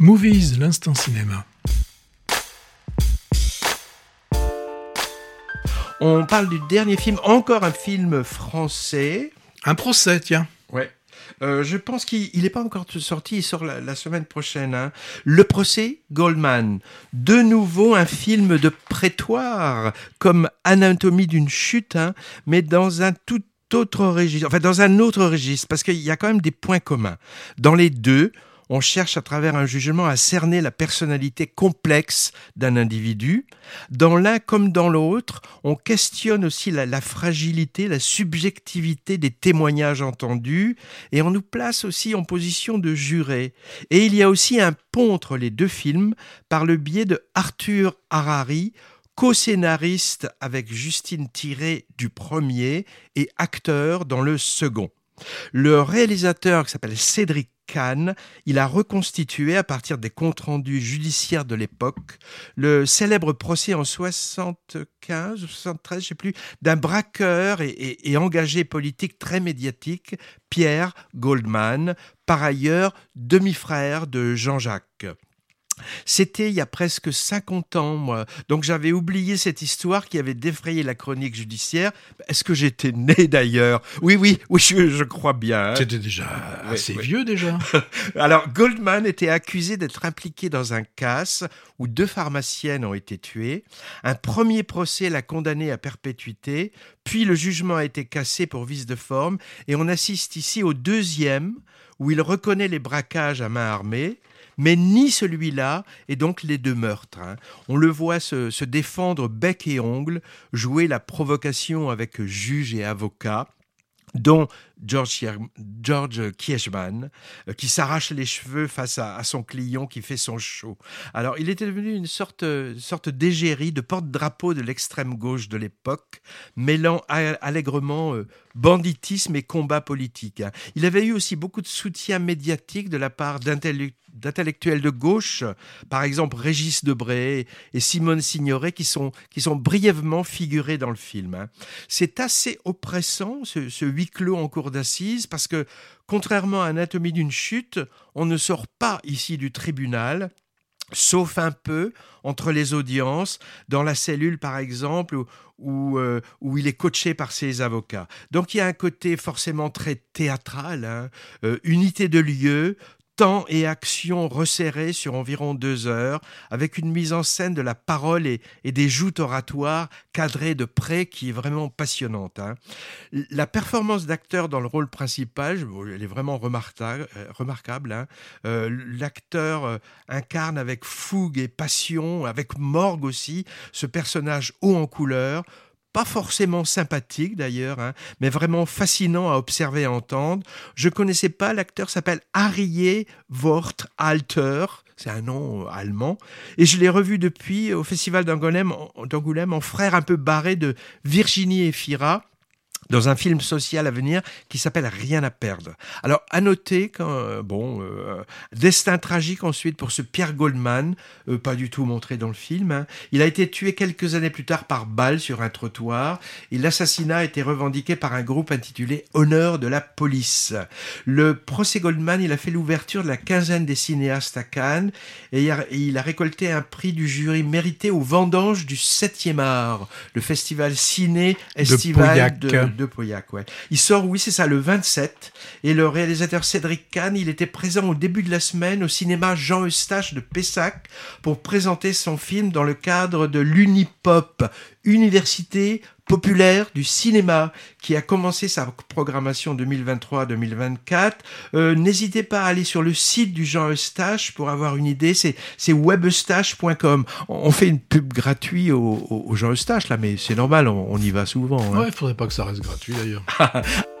Movies, l'instant cinéma. On parle du dernier film, encore un film français. Un procès, tiens. Ouais. Euh, je pense qu'il n'est pas encore sorti, il sort la, semaine prochaine. Hein. Le procès Goldman. De nouveau un film de prétoire, comme Anatomie d'une chute, hein, mais dans un tout autre registre, enfin dans un autre registre, parce qu'il y a quand même des points communs. Dans les deux, on cherche à travers un jugement à cerner la personnalité complexe d'un individu. Dans l'un comme dans l'autre, on questionne aussi la, fragilité, la subjectivité des témoignages entendus, et on nous place aussi en position de juré. Et il y a aussi un pont entre les deux films par le biais de Arthur Harari, co-scénariste avec Justine Tiré du premier et acteur dans le second. Le réalisateur qui s'appelle Cédric Il a reconstitué à partir des comptes rendus judiciaires de l'époque le célèbre procès en 75 ou 73, je sais plus, d'un braqueur et, et engagé politique très médiatique, Pierre Goldman, par ailleurs demi-frère de Jean-Jacques. C'était il y a presque 50 ans, moi. Donc j'avais oublié cette histoire qui avait défrayé la chronique judiciaire. Est-ce que j'étais né d'ailleurs? Oui, oui, oui, je, crois bien. C'était hein. déjà assez vieux déjà. Alors Goldman était accusé d'être impliqué dans un casse où deux pharmaciennes ont été tuées. Un premier procès l'a condamné à perpétuité, puis le jugement a été cassé pour vice de forme, et on assiste ici au deuxième où il reconnaît les braquages à main armée mais ni celui-là, et donc les deux meurtres. Hein. On le voit se, défendre bec et ongle, jouer la provocation avec juge et avocat dont George, George euh, qui s'arrache les cheveux face à, son client qui fait son show. Alors, il était devenu une sorte, sorte d'égérie, de porte-drapeau de l'extrême gauche de l'époque, mêlant allègrement euh, banditisme et combat politique. Hein. Il avait eu aussi beaucoup de soutien médiatique de la part d'intellectuels de gauche, par exemple Régis Debray et Simone Signoret, qui sont, qui sont brièvement figurés dans le film. Hein. C'est assez oppressant, ce, huis clos en cours d'assises, parce que, contrairement à Anatomie d'une chute, on ne sort pas ici du tribunal, sauf un peu entre les audiences, dans la cellule par exemple, où, euh, où, il est coaché par ses avocats. Donc il y a un côté forcément très théâtral, hein, euh, unité de lieu, temps et action resserrés sur environ deux heures, avec une mise en scène de la parole et, des joutes oratoires cadrées de près qui est vraiment passionnante. Hein. La performance d'acteur dans le rôle principal, elle est vraiment remarquable. Euh, remarquable hein. euh, L'acteur euh, incarne avec fougue et passion, avec morgue aussi, ce personnage haut en couleur, pas forcément sympathique d'ailleurs, hein, mais vraiment fascinant à observer et entendre. Je connaissais pas, l'acteur s'appelle Arié Wort Alter, c'est un nom euh, allemand, et je l'ai revu depuis au Festival d'Angoulême en frère un peu barré de Virginie Efira dans un film social à venir qui s'appelle Rien à perdre. Alors, à noter quand, euh, bon, euh, destin tragique ensuite pour ce Pierre Goldman, euh, pas du tout montré dans le film. Hein. Il a été tué quelques années plus tard par balle sur un trottoir et l'assassinat a été revendiqué par un groupe intitulé Honneur de la police. Le procès Goldman, il a fait l'ouverture de la quinzaine des cinéastes à Cannes et il a, récolté un prix du jury mérité au vendange du 7e art, le festival ciné estival de, de Pauillac, ouais. Il sort, oui, c'est ça, le 27. Et le réalisateur Cédric Kahn, il était présent au début de la semaine au cinéma Jean Eustache de Pessac pour présenter son film dans le cadre de l'Unipop, Université populaire du cinéma qui a commencé sa programmation 2023-2024. Euh, n'hésitez pas à aller sur le site du Jean Eustache pour avoir une idée. C'est, c'est webeustache.com. On fait une pub gratuite au, Jean Eustache là, mais c'est normal, on, y va souvent. Hein. Ouais, il faudrait pas que ça reste gratuit d'ailleurs.